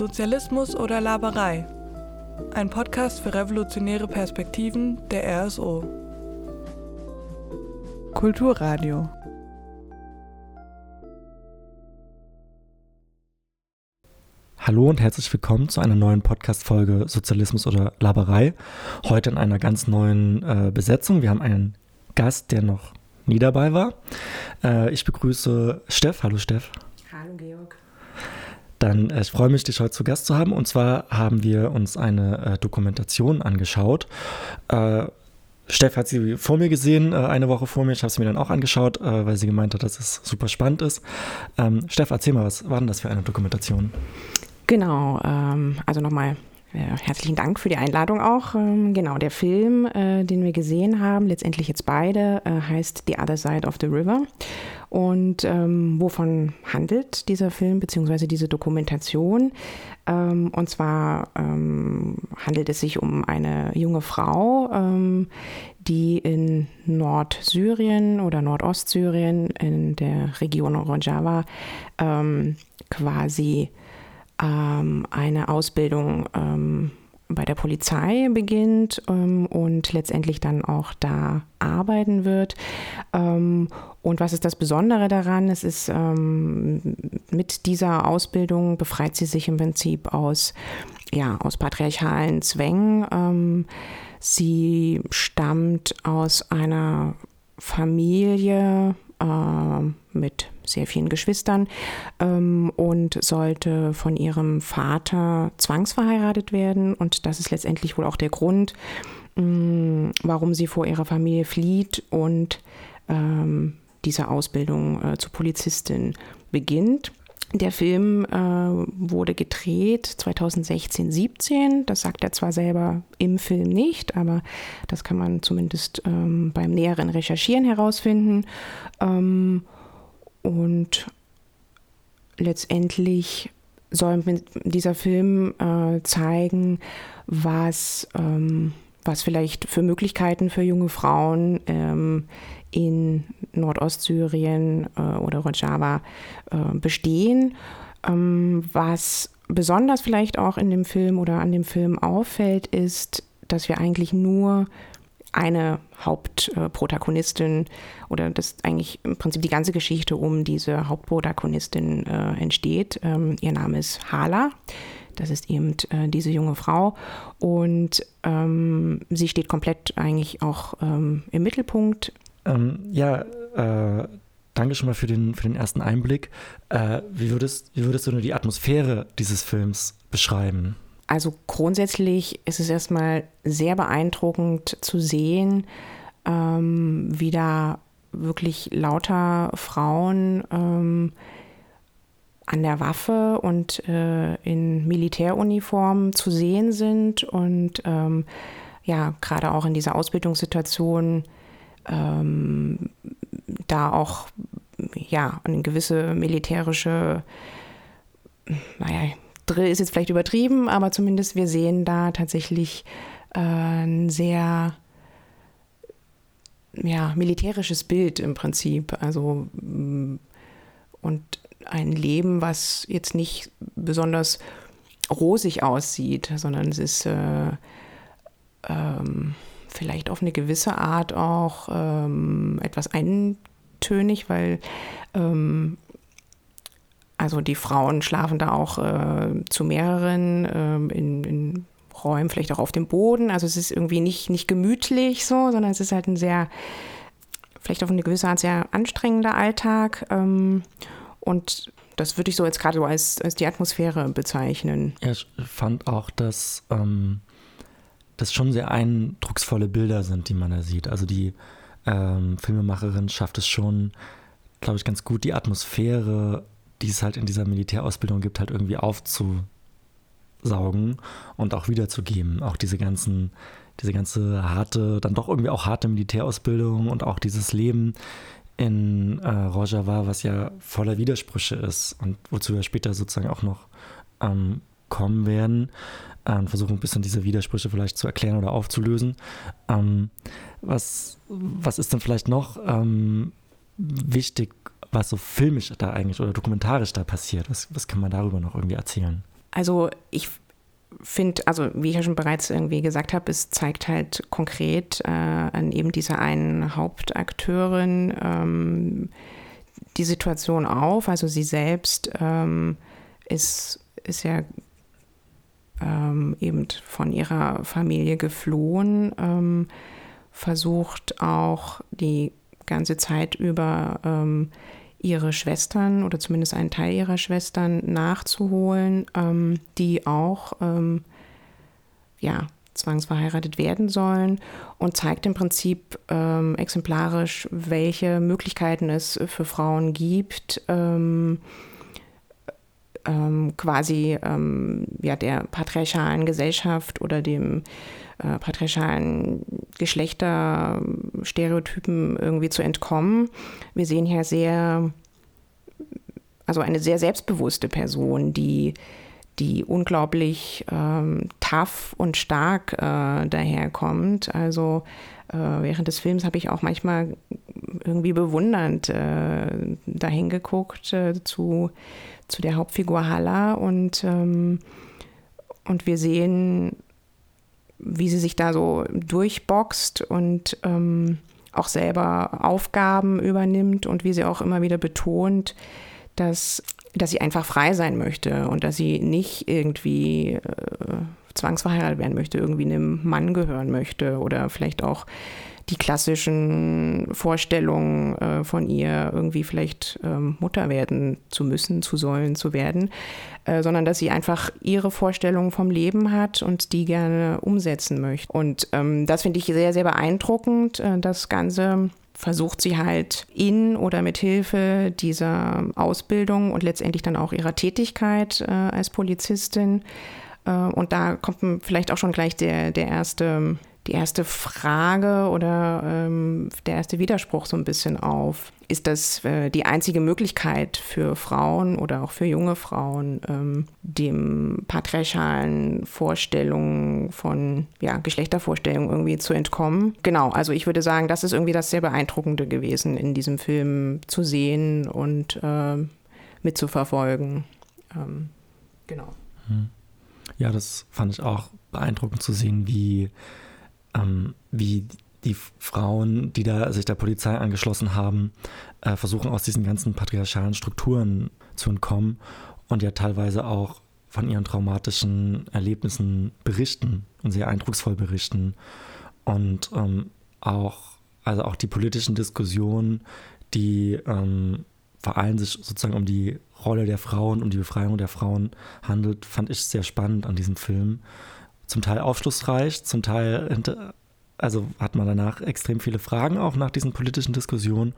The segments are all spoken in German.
Sozialismus oder Laberei? Ein Podcast für revolutionäre Perspektiven der RSO. Kulturradio. Hallo und herzlich willkommen zu einer neuen Podcast-Folge Sozialismus oder Laberei. Heute in einer ganz neuen äh, Besetzung. Wir haben einen Gast, der noch nie dabei war. Äh, ich begrüße Steff. Hallo Steff. Hallo Georg. Dann äh, ich freue mich, dich heute zu Gast zu haben. Und zwar haben wir uns eine äh, Dokumentation angeschaut. Äh, Steff hat sie vor mir gesehen, äh, eine Woche vor mir. Ich habe sie mir dann auch angeschaut, äh, weil sie gemeint hat, dass es super spannend ist. Ähm, Steff, erzähl mal, was war denn das für eine Dokumentation? Genau, ähm, also nochmal ja, herzlichen Dank für die Einladung auch. Ähm, genau, der Film, äh, den wir gesehen haben, letztendlich jetzt beide, äh, heißt The Other Side of the River. Und ähm, wovon handelt dieser Film bzw. diese Dokumentation? Ähm, und zwar ähm, handelt es sich um eine junge Frau, ähm, die in Nordsyrien oder Nordostsyrien in der Region Rojava quasi ähm, eine Ausbildung bei der Polizei beginnt ähm, und letztendlich dann auch da arbeiten wird. Ähm, und was ist das Besondere daran? Es ist ähm, mit dieser Ausbildung befreit sie sich im Prinzip aus, ja, aus patriarchalen Zwängen. Ähm, sie stammt aus einer Familie mit sehr vielen Geschwistern ähm, und sollte von ihrem Vater zwangsverheiratet werden. Und das ist letztendlich wohl auch der Grund, mh, mm, warum sie vor ihrer Familie flieht und ähm, diese Ausbildung äh, zur Polizistin beginnt. Der Film äh, wurde gedreht 2016, 17. Das sagt er zwar selber im Film nicht, aber das kann man zumindest ähm, beim näheren Recherchieren herausfinden. Ähm, und letztendlich soll dieser Film äh, zeigen, was, ähm, was vielleicht für Möglichkeiten für junge Frauen ähm, in Nordostsyrien äh, oder Rojava äh, bestehen. Ähm, was besonders vielleicht auch in dem Film oder an dem Film auffällt, ist, dass wir eigentlich nur eine Hauptprotagonistin oder dass eigentlich im Prinzip die ganze Geschichte um diese Hauptprotagonistin äh, entsteht. Ähm, ihr Name ist Hala. Das ist eben äh, diese junge Frau und ähm, sie steht komplett eigentlich auch ähm, im Mittelpunkt. Ähm, ja, äh, danke schon mal für den, für den ersten Einblick. Äh, wie, würdest, wie würdest du nur die Atmosphäre dieses Films beschreiben? Also grundsätzlich ist es erstmal sehr beeindruckend zu sehen, ähm, wie da wirklich lauter Frauen ähm, an der Waffe und äh, in Militäruniform zu sehen sind und ähm, ja, gerade auch in dieser Ausbildungssituation ähm, da auch ja, eine gewisse militärische, naja, Drill ist jetzt vielleicht übertrieben, aber zumindest wir sehen da tatsächlich äh, ein sehr ja, militärisches Bild im Prinzip. Also mm, und ein Leben, was jetzt nicht besonders rosig aussieht, sondern es ist äh, ähm, vielleicht auf eine gewisse Art auch ähm, etwas eintönig, weil ähm, also die Frauen schlafen da auch äh, zu mehreren äh, in, in, Räumen, vielleicht auch auf dem Boden. Also es ist irgendwie nicht, nicht gemütlich so, sondern es ist halt ein sehr, vielleicht auf eine gewisse Art sehr anstrengender Alltag. Ähm, und das würde ich so jetzt gerade so als, als die Atmosphäre bezeichnen. Ich fand auch, dass ähm, das schon sehr eindrucksvolle Bilder sind, die man da sieht. Also die ähm, Filmemacherin schafft es schon, glaube ich, ganz gut, die Atmosphäre die es halt in dieser Militärausbildung gibt, halt irgendwie aufzusaugen und auch wiederzugeben. Auch diese ganzen, diese ganze harte, dann doch irgendwie auch harte Militärausbildung und auch dieses Leben in äh, Rojava, was ja voller Widersprüche ist und wozu wir später sozusagen auch noch ähm, kommen werden und versuchen ein bisschen diese Widersprüche vielleicht zu erklären oder aufzulösen. Ähm, was, was ist denn vielleicht noch ähm, wichtig was so filmisch da eigentlich oder dokumentarisch da passiert. Was, was kann man darüber noch irgendwie erzählen? Also ich finde, also wie ich ja schon bereits irgendwie gesagt habe, es zeigt halt konkret äh, an eben dieser einen Hauptakteurin ähm, die Situation auf. Also sie selbst ähm, ist, ist ja ähm, eben von ihrer Familie geflohen, ähm, versucht auch die ganze Zeit über ähm, ihre Schwestern oder zumindest einen Teil ihrer Schwestern nachzuholen, ähm, die auch ähm, ja, zwangsverheiratet werden sollen und zeigt im Prinzip ähm, exemplarisch, welche Möglichkeiten es für Frauen gibt, ähm, ähm, quasi ähm, ja, der patriarchalen Gesellschaft oder dem äh, patriarchalen Geschlechterstereotypen irgendwie zu entkommen. Wir sehen hier sehr, also eine sehr selbstbewusste Person, die, die unglaublich ähm, tough und stark äh, daherkommt. Also äh, während des Films habe ich auch manchmal irgendwie bewundernd äh, dahin geguckt äh, zu, zu der Hauptfigur Halla und, ähm, und wir sehen wie sie sich da so durchboxt und ähm, auch selber Aufgaben übernimmt und wie sie auch immer wieder betont, dass, dass sie einfach frei sein möchte und dass sie nicht irgendwie äh, zwangsverheiratet werden möchte, irgendwie einem Mann gehören möchte oder vielleicht auch die klassischen Vorstellungen äh, von ihr, irgendwie vielleicht ähm, Mutter werden zu müssen, zu sollen, zu werden, äh, sondern dass sie einfach ihre Vorstellungen vom Leben hat und die gerne umsetzen möchte. Und ähm, das finde ich sehr, sehr beeindruckend. Äh, das Ganze versucht sie halt in oder mit Hilfe dieser Ausbildung und letztendlich dann auch ihrer Tätigkeit äh, als Polizistin. Äh, und da kommt vielleicht auch schon gleich der, der erste die erste Frage oder ähm, der erste Widerspruch so ein bisschen auf. Ist das äh, die einzige Möglichkeit für Frauen oder auch für junge Frauen, ähm, dem patriarchalen Vorstellungen von ja, Geschlechtervorstellungen irgendwie zu entkommen? Genau, also ich würde sagen, das ist irgendwie das sehr Beeindruckende gewesen, in diesem Film zu sehen und äh, mitzuverfolgen. Ähm, genau. Hm. Ja, das fand ich auch beeindruckend zu sehen, wie ähm, wie die Frauen, die da sich der Polizei angeschlossen haben, äh, versuchen aus diesen ganzen patriarchalen Strukturen zu entkommen und ja teilweise auch von ihren traumatischen Erlebnissen berichten und sehr eindrucksvoll berichten. Und ähm, auch, also auch die politischen Diskussionen, die ähm, vor allem sich sozusagen um die Rolle der Frauen, um die Befreiung der Frauen handelt, fand ich sehr spannend an diesem Film zum Teil aufschlussreich, zum Teil, also hat man danach extrem viele Fragen auch nach diesen politischen Diskussionen.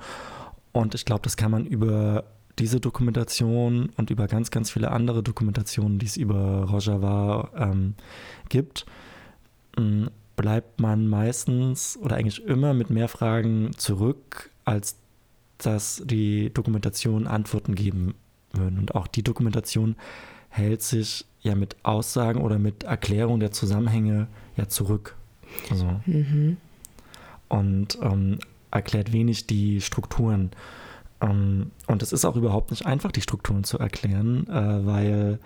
Und ich glaube, das kann man über diese Dokumentation und über ganz, ganz viele andere Dokumentationen, die es über Rojava ähm, gibt, bleibt man meistens oder eigentlich immer mit mehr Fragen zurück, als dass die Dokumentation Antworten geben würden. Und auch die Dokumentation hält sich ja mit Aussagen oder mit Erklärung der Zusammenhänge ja zurück. Also, mhm. Und ähm, erklärt wenig die Strukturen. Ähm, und es ist auch überhaupt nicht einfach, die Strukturen zu erklären, äh, weil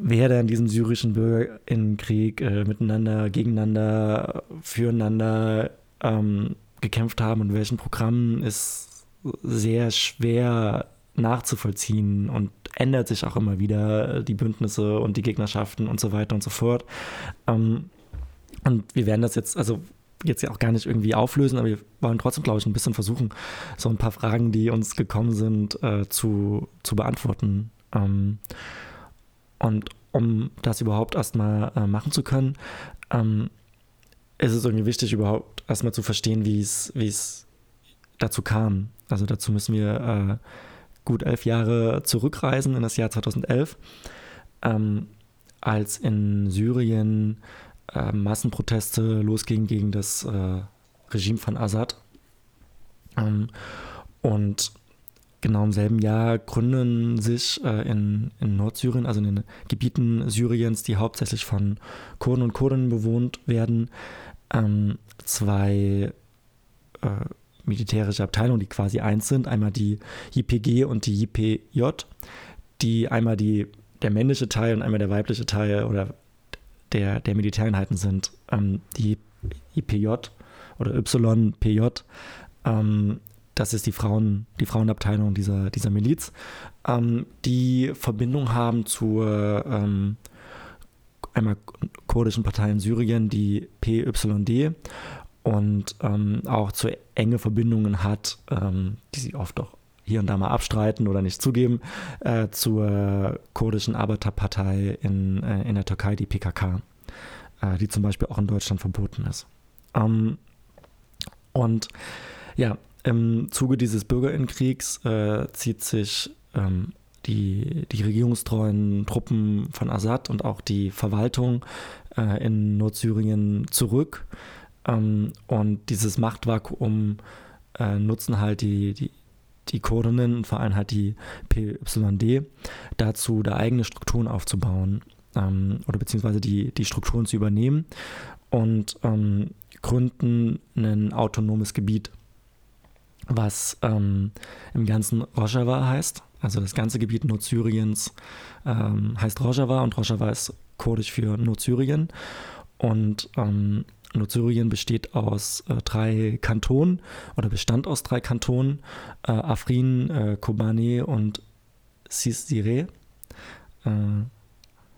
wer da in diesem syrischen Bürgerinnenkrieg äh, miteinander, gegeneinander, füreinander ähm, gekämpft haben und welchen Programmen ist sehr schwer nachzuvollziehen und ändert sich auch immer wieder, äh, die Bündnisse und die Gegnerschaften und so weiter und so fort. Ähm, und wir werden das jetzt, also jetzt ja auch gar nicht irgendwie auflösen, aber wir wollen trotzdem, glaube ich, ein bisschen versuchen, so ein paar Fragen, die uns gekommen sind, äh, zu, zu beantworten. Ähm, und um das überhaupt erstmal äh, machen zu können, ähm, ist es irgendwie wichtig, überhaupt erstmal zu verstehen, wie es dazu kam. Also dazu müssen wir äh, gut elf Jahre zurückreisen in das Jahr 2011, ähm, als in Syrien äh, Massenproteste losgingen gegen das äh, Regime von Assad. Ähm, und genau im selben Jahr gründen sich äh, in, in, Nordsyrien, also in den Gebieten Syriens, die hauptsächlich von Kurden und Kurdinnen bewohnt werden, ähm, zwei äh, militärische Abteilungen, die quasi eins sind. Einmal die YPG und die YPJ, die einmal die der männliche Teil und einmal der weibliche Teil oder der, der Militäreinheiten sind. Ähm, die IPJ oder YPJ, ähm, das ist die, Frauen, die Frauenabteilung dieser, dieser Miliz, ähm, die Verbindung haben zur ähm, einmal kurdischen Partei in Syrien, die PYD, und ähm, auch zu enge Verbindungen hat, ähm, die sie oft auch hier und da mal abstreiten oder nicht zugeben, äh, zur kurdischen Arbeiterpartei in, äh, in der Türkei, die PKK, äh, die zum Beispiel auch in Deutschland verboten ist. Ähm, und ja, im Zuge dieses Bürgerinnenkriegs äh, zieht sich ähm, die, die regierungstreuen Truppen von Assad und auch die Verwaltung äh, in Nordsyrien zurück. Ähm, und dieses Machtvakuum äh, nutzen halt die, die, die Kurdinnen und vor allem halt die PYD dazu, da eigene Strukturen aufzubauen ähm, oder beziehungsweise die, die Strukturen zu übernehmen und ähm, gründen ein autonomes Gebiet, was ähm, im ganzen Rojava heißt. Also das ganze Gebiet Nordsyriens ähm, heißt Rojava und Rojava ist kurdisch für Nordsyrien. Und ähm, Nordsyrien besteht aus äh, drei Kantonen oder bestand aus drei Kantonen, äh, Afrin, äh, Kobane und Sisire. Äh,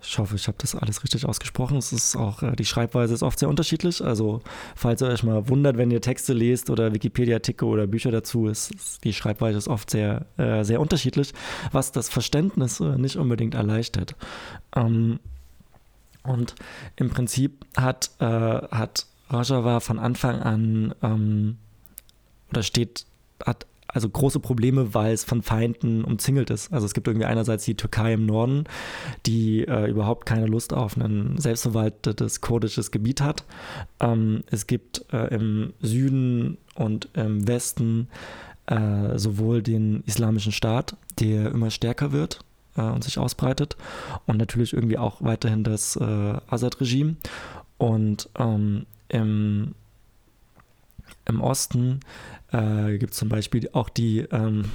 ich hoffe, ich habe das alles richtig ausgesprochen. Es ist auch, äh, die Schreibweise ist oft sehr unterschiedlich. Also, falls ihr euch mal wundert, wenn ihr Texte lest oder Wikipedia-Artikel oder Bücher dazu, ist, ist, die Schreibweise ist oft sehr, äh, sehr unterschiedlich, was das Verständnis nicht unbedingt erleichtert. Ähm, und im Prinzip hat, äh, hat Rojava von Anfang an ähm, oder steht, hat also große Probleme, weil es von Feinden umzingelt ist. Also es gibt irgendwie einerseits die Türkei im Norden, die äh, überhaupt keine Lust auf ein selbstverwaltetes kurdisches Gebiet hat. Ähm, es gibt äh, im Süden und im Westen äh, sowohl den islamischen Staat, der immer stärker wird äh, und sich ausbreitet, und natürlich irgendwie auch weiterhin das äh, Assad-Regime. Und ähm, im, im Osten äh, gibt es zum Beispiel auch die, ähm,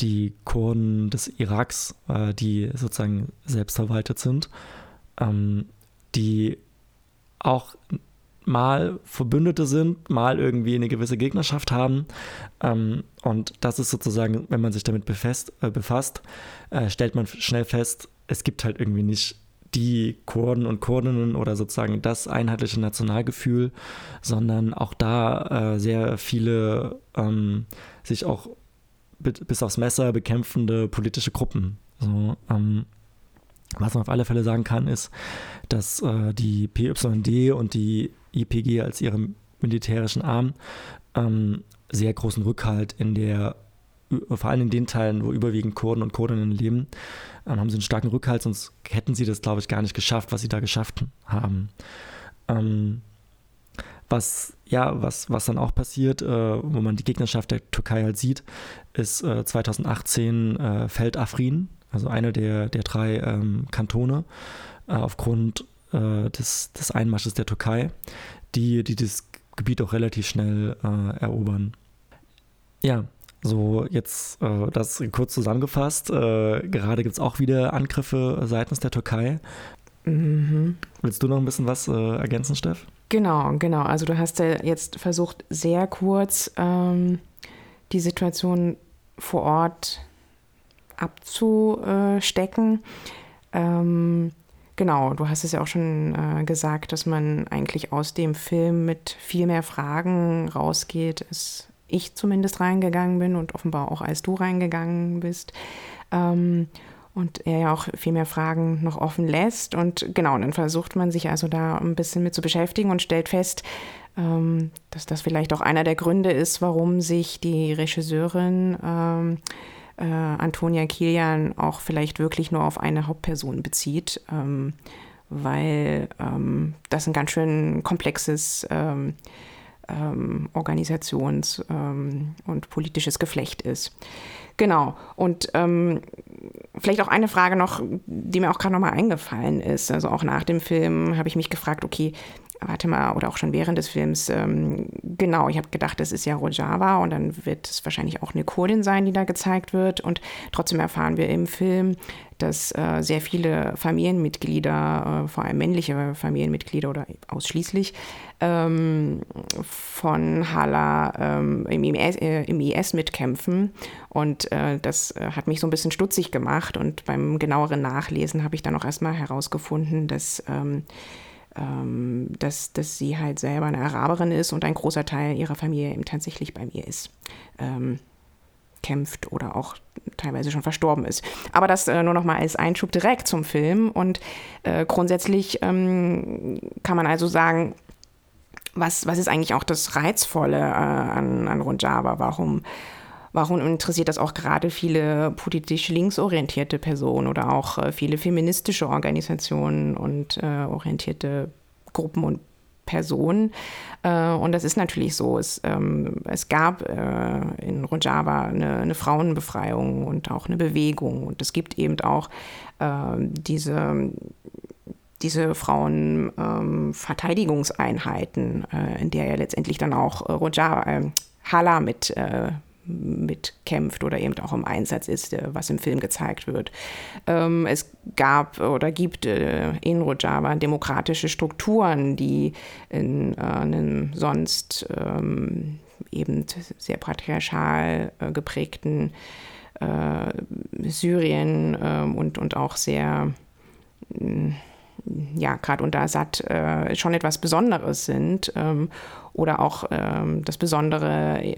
die Kurden des Iraks, äh, die sozusagen selbstverwaltet sind, ähm, die auch mal Verbündete sind, mal irgendwie eine gewisse Gegnerschaft haben. Ähm, und das ist sozusagen, wenn man sich damit befasst, äh, befasst äh, stellt man schnell fest, es gibt halt irgendwie nicht die Kurden und Kurdinnen oder sozusagen das einheitliche Nationalgefühl, sondern auch da äh, sehr viele ähm, sich auch bis aufs Messer bekämpfende politische Gruppen. So, ähm, was man auf alle Fälle sagen kann, ist, dass äh, die PYD und die IPG als ihre militärischen Arm ähm, sehr großen Rückhalt in der, vor allem in den Teilen, wo überwiegend Kurden und Kurdinnen leben, ähm, haben sie einen starken Rückhalt, sonst hätten sie das, glaube ich, gar nicht geschafft, was sie da geschafft haben. Ähm, was, ja, was, was dann auch passiert, äh, wo man die Gegnerschaft der Türkei halt sieht, ist äh, 2018 äh, fällt Afrin, also eine der, der drei ähm, Kantone, äh, aufgrund äh, des, des Einmarsches der Türkei, die, die das Gebiet auch relativ schnell äh, erobern. Ja, so, jetzt äh, das kurz zusammengefasst. Äh, gerade gibt es auch wieder Angriffe seitens der Türkei. Mhm. Willst du noch ein bisschen was äh, ergänzen, Steff? Genau, genau. Also du hast ja jetzt versucht, sehr kurz ähm, die Situation vor Ort abzustecken. Ähm, genau, du hast es ja auch schon äh, gesagt, dass man eigentlich aus dem Film mit viel mehr Fragen rausgeht, als ich zumindest reingegangen bin und offenbar auch als du reingegangen bist. Ähm, und er ja auch viel mehr Fragen noch offen lässt. Und genau, dann versucht man sich also da ein bisschen mit zu beschäftigen und stellt fest, ähm, dass das vielleicht auch einer der Gründe ist, warum sich die Regisseurin ähm, äh, Antonia Kilian auch vielleicht wirklich nur auf eine Hauptperson bezieht, ähm, weil ähm, das ein ganz schön komplexes ähm, ähm, Organisations- ähm, und politisches Geflecht ist. Genau. Und ähm, vielleicht auch eine Frage noch, die mir auch gerade nochmal eingefallen ist. Also auch nach dem Film habe ich mich gefragt, okay, warte mal, oder auch schon während des Films, ähm, genau, ich habe gedacht, das ist ja Rojava und dann wird es wahrscheinlich auch eine Kurdin sein, die da gezeigt wird. Und trotzdem erfahren wir im Film, dass äh, sehr viele Familienmitglieder, äh, vor allem männliche Familienmitglieder oder ausschließlich, ähm, von Hala ähm, im, IS, äh, im, IS, mitkämpfen. Und äh, das äh, hat mich so ein bisschen stutzig gemacht. Und beim genaueren Nachlesen habe ich dann auch erstmal herausgefunden, dass ähm, dass, dass sie halt selber eine Araberin ist und ein großer Teil ihrer Familie eben tatsächlich bei mir ist. Ähm, kämpft oder auch teilweise schon verstorben ist. Aber das äh, nur noch mal als Einschub direkt zum Film. Und äh, grundsätzlich ähm, kann man also sagen, was, was ist eigentlich auch das Reizvolle äh, an, an Rojava? Warum, warum interessiert das auch gerade viele politisch linksorientierte Personen oder auch äh, viele feministische Organisationen und äh, orientierte Gruppen und Personen. Äh, und das ist natürlich so. Es, ähm, es gab äh, in Rojava eine, eine, Frauenbefreiung und auch eine Bewegung. Und es gibt eben auch äh, diese, diese Frauenverteidigungseinheiten, ähm, in der ja letztendlich dann auch Rojava, Hala mit mitkämpft oder eben auch im Einsatz ist, äh, was im Film gezeigt wird. Ähm, es gab oder gibt äh, in Rojava demokratische Strukturen, die in äh, einem sonst ähm, eben sehr patriarchal geprägten Syrien ähm, und, und auch sehr mm, ja, gerade unter Assad schon etwas Besonderes sind oder auch das Besondere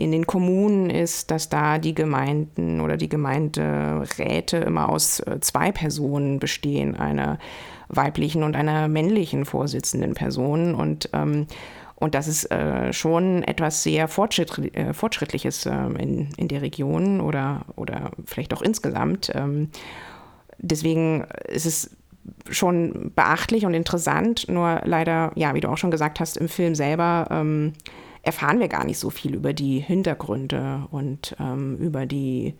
in den Kommunen ist, dass da die Gemeinden oder die Gemeinderäte immer aus äh, zwei Personen bestehen, einer weiblichen und einer männlichen Vorsitzenden Person. Und, ähm, und das ist äh, schon etwas sehr Fortschritt, äh, Fortschrittliches äh, in, in der Region oder, oder vielleicht auch insgesamt. Ähm, deswegen ist es schon beachtlich und interessant, nur leider, ja, wie du auch schon gesagt hast, im Film selber ähm, erfahren wir gar nicht so viel über die Hintergründe und ähm, über die,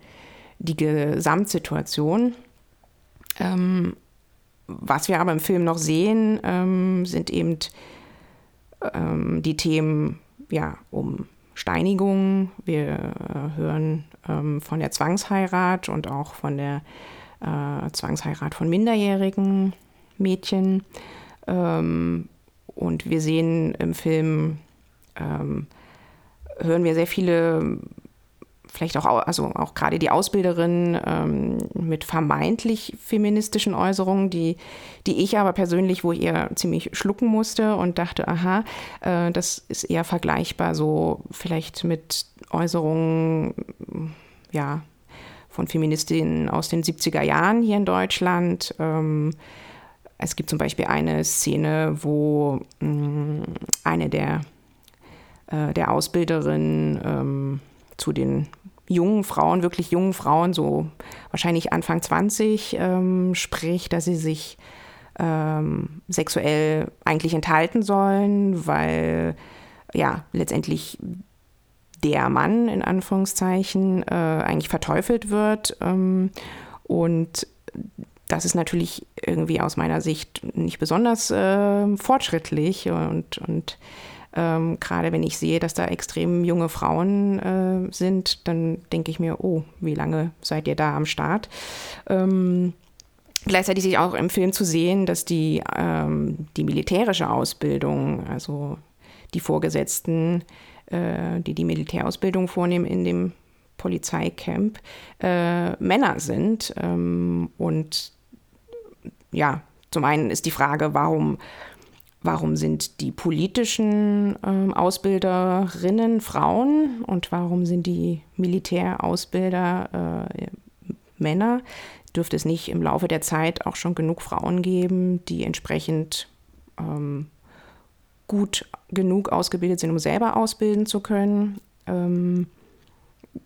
die Gesamtsituation. Ähm, was wir aber im Film noch sehen, ähm, sind eben ähm, die Themen ja, um Steinigung. Wir äh, hören ähm, von der Zwangsheirat und auch von der äh, Zwangsheirat von minderjährigen Mädchen. Ähm, und wir sehen im Film ähm, hören wir sehr viele, vielleicht auch, also auch gerade die Ausbilderin ähm, mit vermeintlich feministischen Äußerungen, die, die ich aber persönlich, wo ich eher ziemlich schlucken musste und dachte, aha, äh, das ist eher vergleichbar so vielleicht mit Äußerungen, ja, von Feministinnen aus den 70er Jahren hier in Deutschland. Ähm, es gibt zum Beispiel eine Szene, wo mh, mm, eine der äh, der Ausbilderin ähm, zu den jungen Frauen, wirklich jungen Frauen, so wahrscheinlich Anfang 20, ähm, spricht, dass sie sich ähm, sexuell eigentlich enthalten sollen, weil ja letztendlich der Mann in Anführungszeichen äh, eigentlich verteufelt wird. Ähm, und das ist natürlich irgendwie aus meiner Sicht nicht besonders äh, fortschrittlich und, und ähm, Gerade wenn ich sehe, dass da extrem junge Frauen äh, sind, dann denke ich mir, oh, wie lange seid ihr da am Start? Ähm, Gleichzeitig ist auch im Film zu sehen, dass die, ähm, die militärische Ausbildung, also die Vorgesetzten, äh, die die Militärausbildung vornehmen in dem Polizeicamp, äh, Männer sind. Ähm, und ja, zum einen ist die Frage, warum warum sind die politischen äh, Ausbilderinnen Frauen und warum sind die Militärausbilder äh, Männer? Dürfte es nicht im Laufe der Zeit auch schon genug Frauen geben, die entsprechend ähm, gut genug ausgebildet sind, um selber ausbilden zu können? Ähm,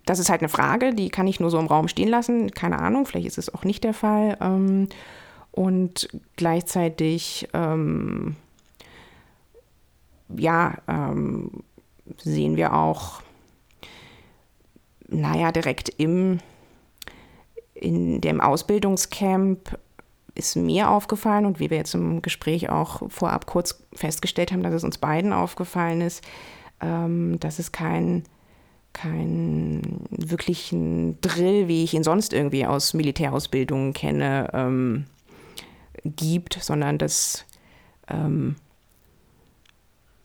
das ist halt eine Frage, die kann ich nur so im Raum stehen lassen. Keine Ahnung, vielleicht ist es auch nicht der Fall. Ähm, und gleichzeitig ähm, ja, ähm, sehen wir auch, naja, direkt im, in dem Ausbildungscamp ist mir aufgefallen und wie wir jetzt im Gespräch auch vorab kurz festgestellt haben, dass es uns beiden aufgefallen ist, ähm, dass es kein, kein wirklichen Drill, wie ich ihn sonst irgendwie aus Militärausbildungen kenne, ähm, gibt, sondern dass ähm,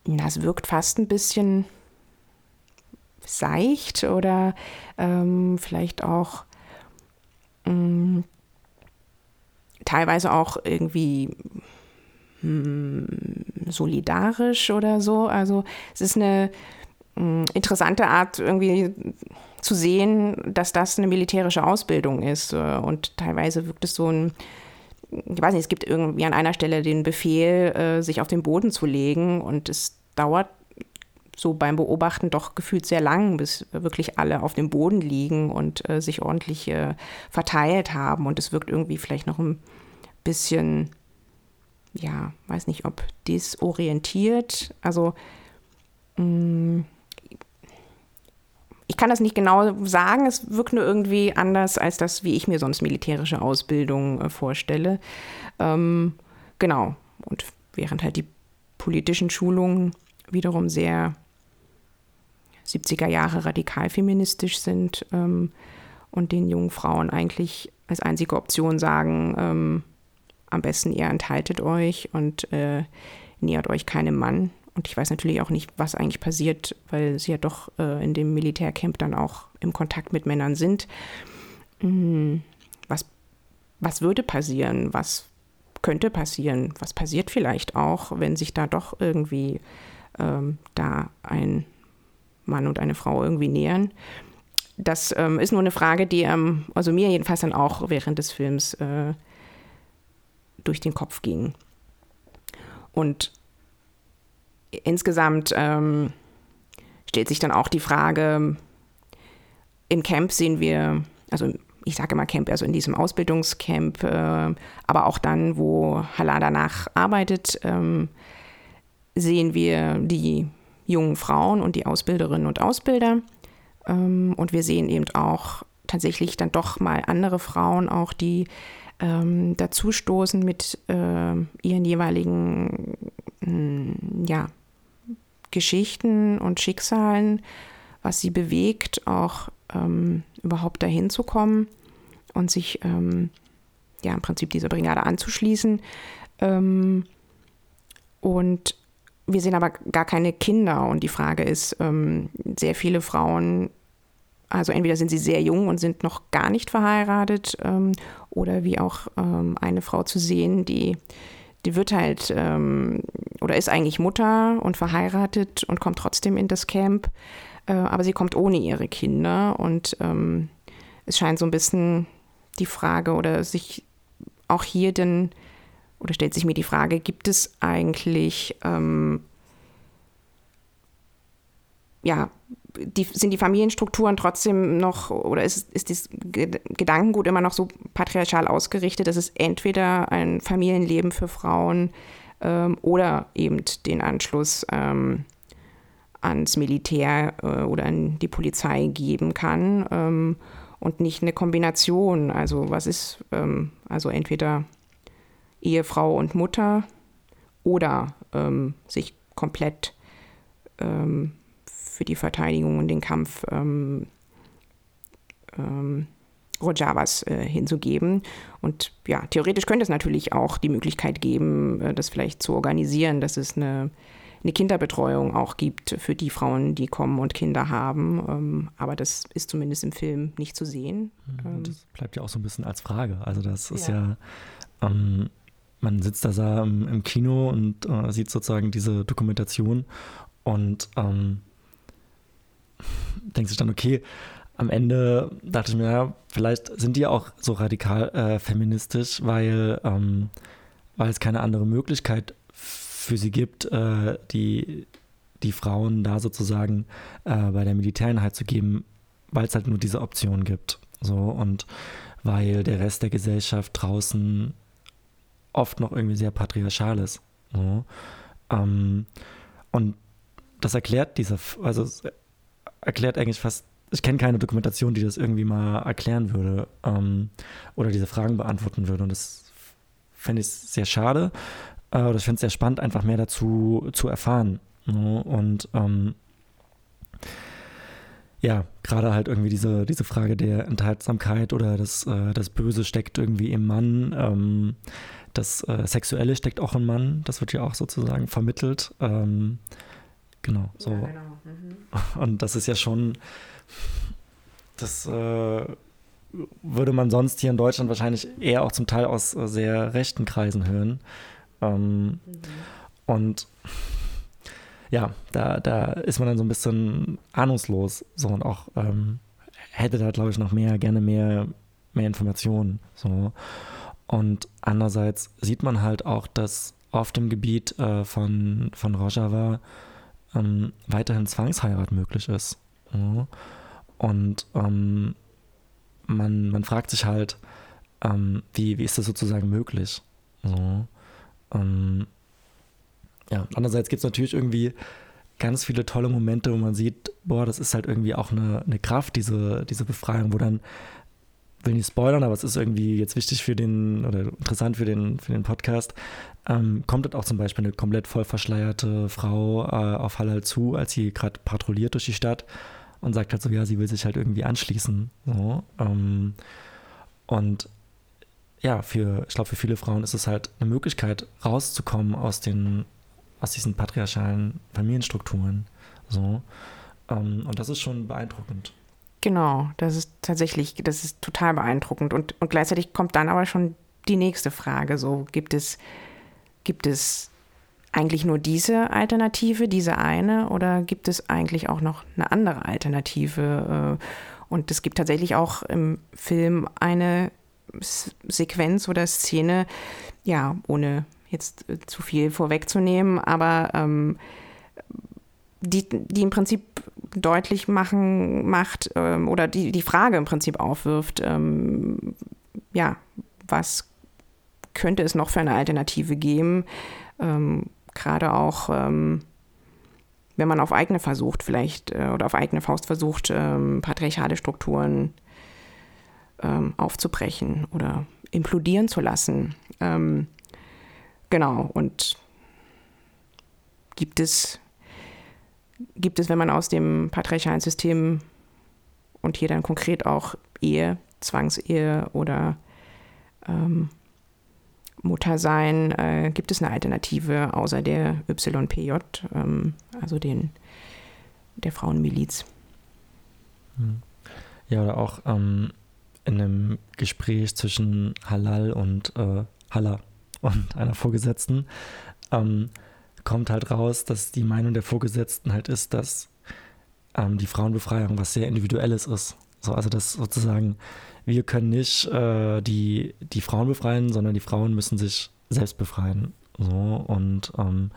das wirkt fast ein bisschen seicht oder ähm, vielleicht auch mh, mm, teilweise auch irgendwie mh, hm, solidarisch oder so. Also es ist eine mh, hm, interessante Art irgendwie zu sehen, dass das eine militärische Ausbildung ist. Und teilweise wirkt es so ein, ich weiß nicht, es gibt irgendwie an einer Stelle den Befehl, äh, sich auf den Boden zu legen und es dauert so beim Beobachten doch gefühlt sehr lang, bis wirklich alle auf dem Boden liegen und äh, sich ordentlich äh, verteilt haben. Und es wirkt irgendwie vielleicht noch ein bisschen, ja, weiß nicht, ob desorientiert. Also, mh, mm, ich kann das nicht genau sagen, es wirkt nur irgendwie anders als das, wie ich mir sonst militärische Ausbildung äh, vorstelle. Ähm, genau. Und während halt die politischen Schulungen wiederum sehr 70er Jahre radikal feministisch sind ähm, und den jungen Frauen eigentlich als einzige Option sagen, ähm, am besten ihr enthaltet euch und äh, nähert euch keinem Mann. Und ich weiß natürlich auch nicht, was eigentlich passiert, weil sie ja doch äh, in dem Militärcamp dann auch im Kontakt mit Männern sind. Hm, was, was würde passieren? Was könnte passieren? Was passiert vielleicht auch, wenn sich da doch irgendwie ähm, da ein Mann und eine Frau irgendwie nähern. Das ähm, ist nur eine Frage, die ähm, also mir jedenfalls dann auch während des Films äh, durch den Kopf ging. Und insgesamt ähm, stellt sich dann auch die Frage, im Camp sehen wir, also ich sage immer Camp, also in diesem Ausbildungscamp, äh, aber auch dann, wo Hala danach arbeitet, ähm, sehen wir die jungen Frauen und die Ausbilderinnen und Ausbilder. Ähm, und wir sehen eben auch tatsächlich dann doch mal andere Frauen, auch die ähm, dazustoßen mit äh, ihren jeweiligen mh, ja, Geschichten und Schicksalen, was sie bewegt, auch ähm, überhaupt dahin zu kommen und sich ähm, ja im Prinzip dieser Brigade anzuschließen. Ähm, und wir sehen aber gar keine Kinder und die Frage ist, ähm, sehr viele Frauen, also entweder sind sie sehr jung und sind noch gar nicht verheiratet ähm, oder wie auch ähm, eine Frau zu sehen, die, die wird halt ähm, oder ist eigentlich Mutter und verheiratet und kommt trotzdem in das Camp, äh, aber sie kommt ohne ihre Kinder und ähm, es scheint so ein bisschen die Frage oder sich auch hier denn oder stellt sich mir die Frage, gibt es eigentlich, ähm, ja, die, sind die Familienstrukturen trotzdem noch, oder ist, ist das Gedankengut immer noch so patriarchal ausgerichtet, dass es entweder ein Familienleben für Frauen ähm, oder eben den Anschluss ähm, ans Militär äh, oder an die Polizei geben kann ähm, und nicht eine Kombination. Also was ist, ähm, also entweder Ehefrau und Mutter oder ähm, sich komplett ähm, für die Verteidigung und den Kampf ähm, ähm, Rojavas äh, hinzugeben. Und ja, theoretisch könnte es natürlich auch die Möglichkeit geben, äh, das vielleicht zu organisieren, dass es eine, eine Kinderbetreuung auch gibt für die Frauen, die kommen und Kinder haben. Ähm, aber das ist zumindest im Film nicht zu sehen. Mhm, ähm, das bleibt ja auch so ein bisschen als Frage. Also das ist ja, ja ähm, man sitzt da im, im Kino und äh, sieht sozusagen diese Dokumentation und ähm, denkt sich dann, okay, am Ende dachte ich mir, ja, vielleicht sind die auch so radikal äh, feministisch, weil, ähm, weil es keine andere Möglichkeit für sie gibt, äh, die, die Frauen da sozusagen äh, bei der Militäreinheit zu geben, weil es halt nur diese Option gibt. So und weil der Rest der Gesellschaft draußen oft noch irgendwie sehr patriarchal ist. So. Ähm, und das erklärt dieser, also erklärt eigentlich fast, ich kenne keine Dokumentation, die das irgendwie mal erklären würde ähm, oder diese Fragen beantworten würde. Und das fände ich sehr schade. Äh, oder ich finde es sehr spannend, einfach mehr dazu zu erfahren. Ne? Und ähm, ja, gerade halt irgendwie diese, diese Frage der Enthaltsamkeit oder das, äh, das Böse steckt irgendwie im Mann. Ähm, das äh, Sexuelle steckt auch im Mann. Das wird ja auch sozusagen vermittelt. Ähm, genau, so. Ja, genau. Mhm. Und das ist ja schon, das äh, würde man sonst hier in Deutschland wahrscheinlich eher auch zum Teil aus äh, sehr rechten Kreisen hören. Ähm, mhm. Und ja, da, da ist man dann so ein bisschen ahnungslos. So und auch ähm, hätte da, glaube ich, noch mehr, gerne mehr, mehr Informationen. So. Und andererseits sieht man halt auch, dass auf dem Gebiet äh, von, von Rojava ähm, weiterhin Zwangsheirat möglich ist. Ja. Und ähm, man, man fragt sich halt, ähm, wie, wie ist das sozusagen möglich? So. Ähm, ja, andererseits gibt es natürlich irgendwie ganz viele tolle Momente, wo man sieht, boah, das ist halt irgendwie auch eine, eine Kraft, diese, diese Befreiung, wo dann, will nicht spoilern, aber es ist irgendwie jetzt wichtig für den, oder interessant für den, für den Podcast, ähm, kommt dort auch zum Beispiel eine komplett voll verschleierte Frau äh, auf Halal zu, als sie gerade patrouilliert durch die Stadt und sagt halt so, ja, sie will sich halt irgendwie anschließen. So, ähm, und ja, für, ich glaube, für viele Frauen ist es halt eine Möglichkeit, rauszukommen aus den aus diesen patriarchalen Familienstrukturen. So. Ähm, und das ist schon beeindruckend. Genau, das ist tatsächlich, das ist total beeindruckend. Und, und gleichzeitig kommt dann aber schon die nächste Frage: so, gibt es, gibt es eigentlich nur diese Alternative, diese eine, oder gibt es eigentlich auch noch eine andere Alternative? Äh, und es gibt tatsächlich auch im Film eine Sequenz oder Szene, ja, ohne jetzt äh, zu viel vorwegzunehmen, aber ähm, die, die im Prinzip deutlich machen, macht ähm, oder die, die Frage im Prinzip aufwirft, ähm, ja, was könnte es noch für eine Alternative geben? Ähm, Gerade auch, ähm, wenn man auf eigene versucht, vielleicht äh, oder auf eigene Faust versucht, ähm, patriarchale Strukturen ähm, aufzubrechen oder implodieren zu lassen. Genau, und gibt es, gibt es, wenn man aus dem patriarchalen System und hier dann konkret auch Ehe, Zwangsehe oder ähm, Muttersein, äh, gibt es eine Alternative außer der YPJ, ähm, also den, der Frauenmiliz. Hm. Ja, oder auch ähm, in einem Gespräch zwischen Halal und äh, Halla und einer Vorgesetzten, ähm, kommt halt raus, dass die Meinung der Vorgesetzten halt ist, dass ähm, die Frauenbefreiung was sehr Individuelles ist. So, also dass sozusagen wir können nicht äh, die, die Frauen befreien, sondern die Frauen müssen sich selbst befreien. So, und ähm,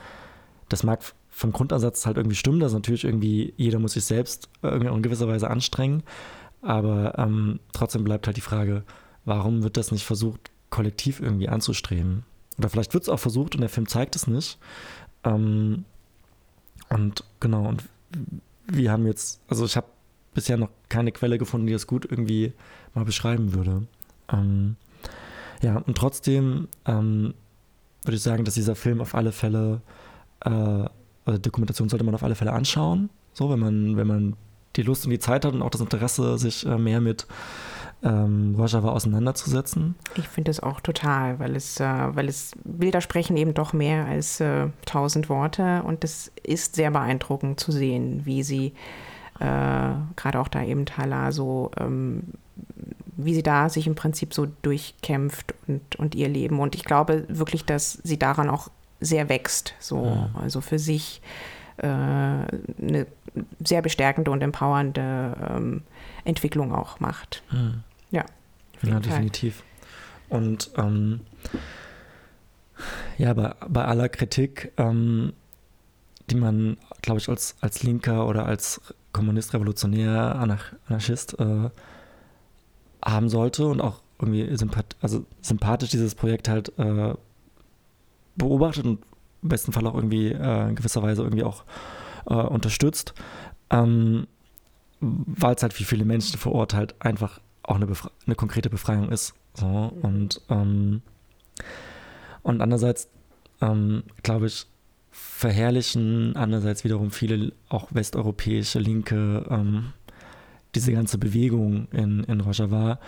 das mag vom Grundansatz halt irgendwie stimmen, dass natürlich irgendwie jeder muss sich selbst in gewisser Weise anstrengen. Aber ähm, trotzdem bleibt halt die Frage, warum wird das nicht versucht, kollektiv irgendwie anzustreben? Oder vielleicht wird es auch versucht und der Film zeigt es nicht. Ähm, und genau, und wir haben jetzt, also ich habe bisher noch keine Quelle gefunden, die das gut irgendwie mal beschreiben würde. Ähm, ja, und trotzdem ähm, würde ich sagen, dass dieser Film auf alle Fälle, äh, oder Dokumentation sollte man auf alle Fälle anschauen. So, wenn man, wenn man die Lust und die Zeit hat und auch das Interesse, sich äh, mehr mit ähm, Rojava auseinanderzusetzen. Ich finde es auch total, weil es, äh, weil es Bilder sprechen eben doch mehr als äh, tausend Worte und es ist sehr beeindruckend zu sehen, wie sie äh, gerade auch da eben Tala so, ähm, wie sie da sich im Prinzip so durchkämpft und, und ihr Leben. Und ich glaube wirklich, dass sie daran auch sehr wächst, so, ja. also für sich äh, eine sehr bestärkende und empowernde ähm, Entwicklung auch macht. Ja. Ja, ja definitiv. Und ähm, ja, bei, bei aller Kritik, ähm, die man, glaube ich, als, als Linker oder als Kommunist, Revolutionär, Anarchist äh, haben sollte und auch irgendwie sympath also sympathisch dieses Projekt halt äh, beobachtet und im besten Fall auch irgendwie äh, in gewisser Weise irgendwie auch äh, unterstützt, ähm, weil es halt für viele Menschen vor Ort halt einfach auch eine, eine konkrete Befreiung ist. So. Mhm. Und ähm, Und andererseits, ähm, glaube ich, verherrlichen andererseits wiederum viele auch westeuropäische Linke ähm, diese ganze Bewegung in, in Rojava,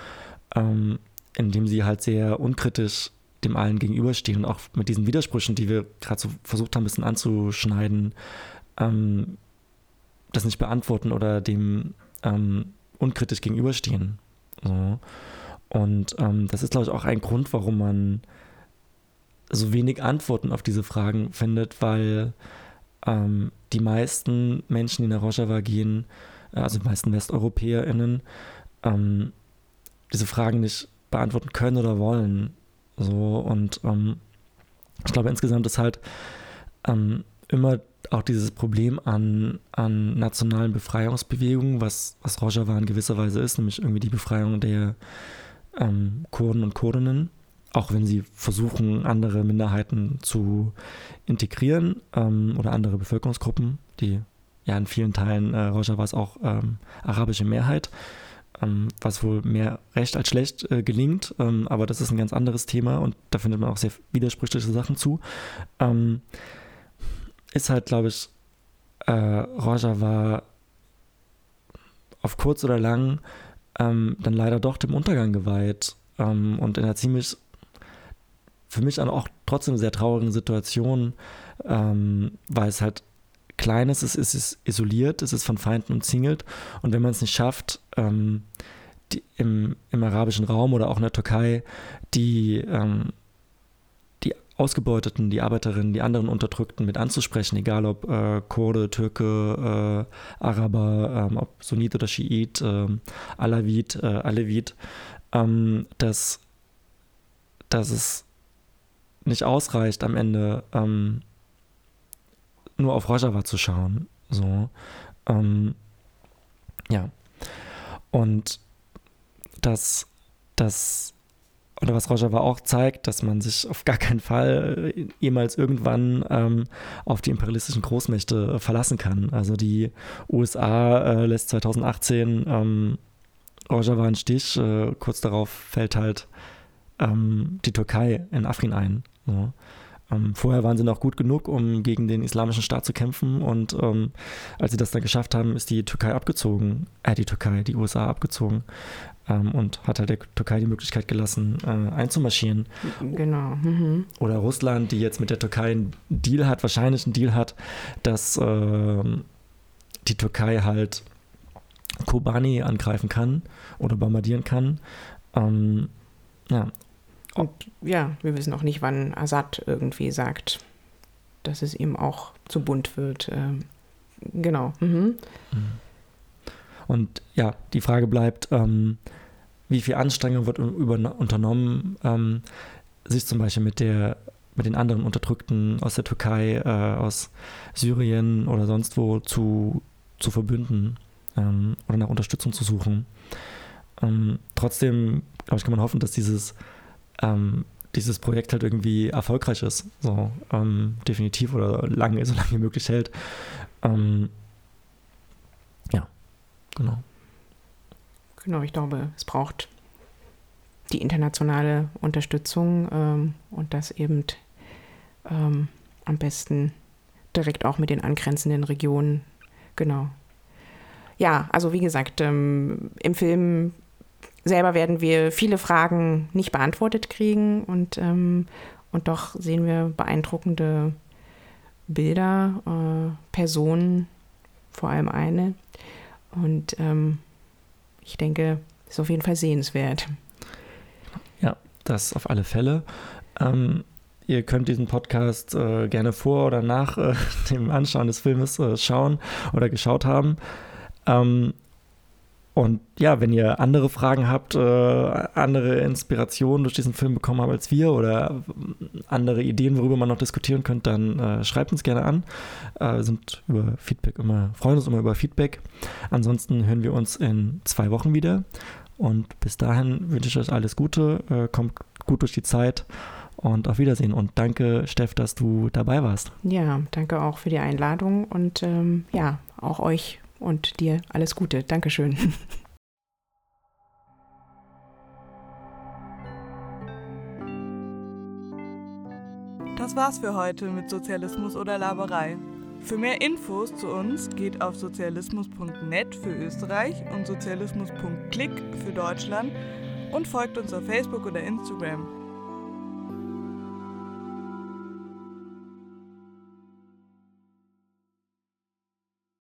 ähm, indem sie halt sehr unkritisch dem allen gegenüberstehen und auch mit diesen Widersprüchen, die wir gerade so versucht haben, ein bisschen anzuschneiden, ähm, das nicht beantworten oder dem ähm, unkritisch gegenüberstehen. So. Und ähm, das ist, glaube ich, auch ein Grund, warum man so wenig Antworten auf diese Fragen findet, weil ähm, die meisten Menschen, die nach Rojava gehen, äh, also die meisten WesteuropäerInnen, ähm, diese Fragen nicht beantworten können oder wollen. So und ähm, ich glaube insgesamt ist halt ähm, immer auch dieses Problem an, an nationalen Befreiungsbewegungen, was, was Rojava in gewisser Weise ist, nämlich irgendwie die Befreiung der ähm, Kurden und Kurdinnen, auch wenn sie versuchen, andere Minderheiten zu integrieren ähm, oder andere Bevölkerungsgruppen, die ja in vielen Teilen äh, Rojavas auch ähm, arabische Mehrheit ähm, was wohl mehr recht als schlecht äh, gelingt. Ähm, aber das ist ein ganz anderes Thema und da findet man auch sehr widersprüchliche Sachen zu. Ist halt, glaube ich, äh, Roger war auf kurz oder lang ähm, dann leider doch dem Untergang geweiht ähm, und in einer ziemlich für mich auch trotzdem sehr traurigen Situation, ähm, weil es halt klein ist, es ist isoliert, es ist von Feinden umzingelt und wenn man es nicht schafft, ähm, die, im, im, arabischen Raum oder auch in der Türkei die, ähm, die Ausgebeuteten, die Arbeiterinnen, die anderen Unterdrückten mit anzusprechen, egal ob äh, Kurde, Türke, äh, Araber, ähm, ob Sunnit oder Schiit, äh, Alawit, äh, Alevit, ähm, dass, dass es nicht ausreicht am Ende, ähm, nur auf Rojava zu schauen. So. Ähm, ja. Und das, das, oder was Rojava auch zeigt, dass man sich auf gar keinen Fall jemals irgendwann ähm, auf die imperialistischen Großmächte verlassen kann. Also die USA äh, lässt 2018 ähm, Rojava in Stich, äh, kurz darauf fällt halt ähm, die Türkei in Afrin ein. So. Ähm, vorher waren sie noch gut genug, um gegen den islamischen Staat zu kämpfen und ähm, als sie das dann geschafft haben, ist die Türkei abgezogen, äh, die Türkei, die USA abgezogen ähm, und hat halt der Türkei die Möglichkeit gelassen, äh, einzumarschieren. Genau. Mhm. Oder Russland, die jetzt mit der Türkei einen Deal hat, wahrscheinlich einen Deal hat, dass äh, die Türkei halt Kobani angreifen kann oder bombardieren kann. Ähm, ja, und ja, wir wissen auch nicht, wann Assad irgendwie sagt, dass es ihm auch zu bunt wird. Ähm, genau. Mhm. mhm. Und ja, die Frage bleibt, ähm, wie viel Anstrengung wird unternommen, ähm, sich zum Beispiel mit der mit den anderen Unterdrückten aus der Türkei, äh, aus Syrien oder sonst wo zu, zu verbünden ähm, oder nach Unterstützung zu suchen. Ähm, trotzdem, glaube ich, kann man hoffen, dass dieses ähm, dieses Projekt halt irgendwie erfolgreich ist. So, ähm, definitiv oder lange, so lange wie möglich hält. Ähm, ja, genau. Genau, ich glaube, es braucht die internationale Unterstützung ähm, und das eben ähm, am besten direkt auch mit den angrenzenden Regionen. Genau. Ja, also wie gesagt, ähm, im Film selber werden wir viele Fragen nicht beantwortet kriegen und, ähm, und doch sehen wir beeindruckende Bilder, äh, Personen, vor allem eine. Und ähm, ich denke, ist auf jeden Fall sehenswert. Ja, das auf alle Fälle. Ähm, ihr könnt diesen Podcast äh, gerne vor oder nach äh, dem Anschauen des Filmes äh, schauen oder geschaut haben. Ähm, und ja, wenn ihr andere Fragen habt, äh, andere Inspirationen durch diesen Film bekommen habt als wir oder andere Ideen, worüber man noch diskutieren könnte, dann äh, schreibt uns gerne an. Äh, sind über Feedback immer, freuen uns immer über Feedback. Ansonsten hören wir uns in zwei Wochen wieder. Und bis dahin wünsche ich euch alles Gute, äh, kommt gut durch die Zeit und auf Wiedersehen. Und danke, Steff, dass du dabei warst. Ja, danke auch für die Einladung und ähm, ja, auch euch und dir alles Gute. Dankeschön. Das war's für heute mit Sozialismus oder Laberei. Für mehr Infos zu uns geht auf sozialismus.net für Österreich und sozialismus.click für Deutschland und folgt uns auf Facebook oder Instagram.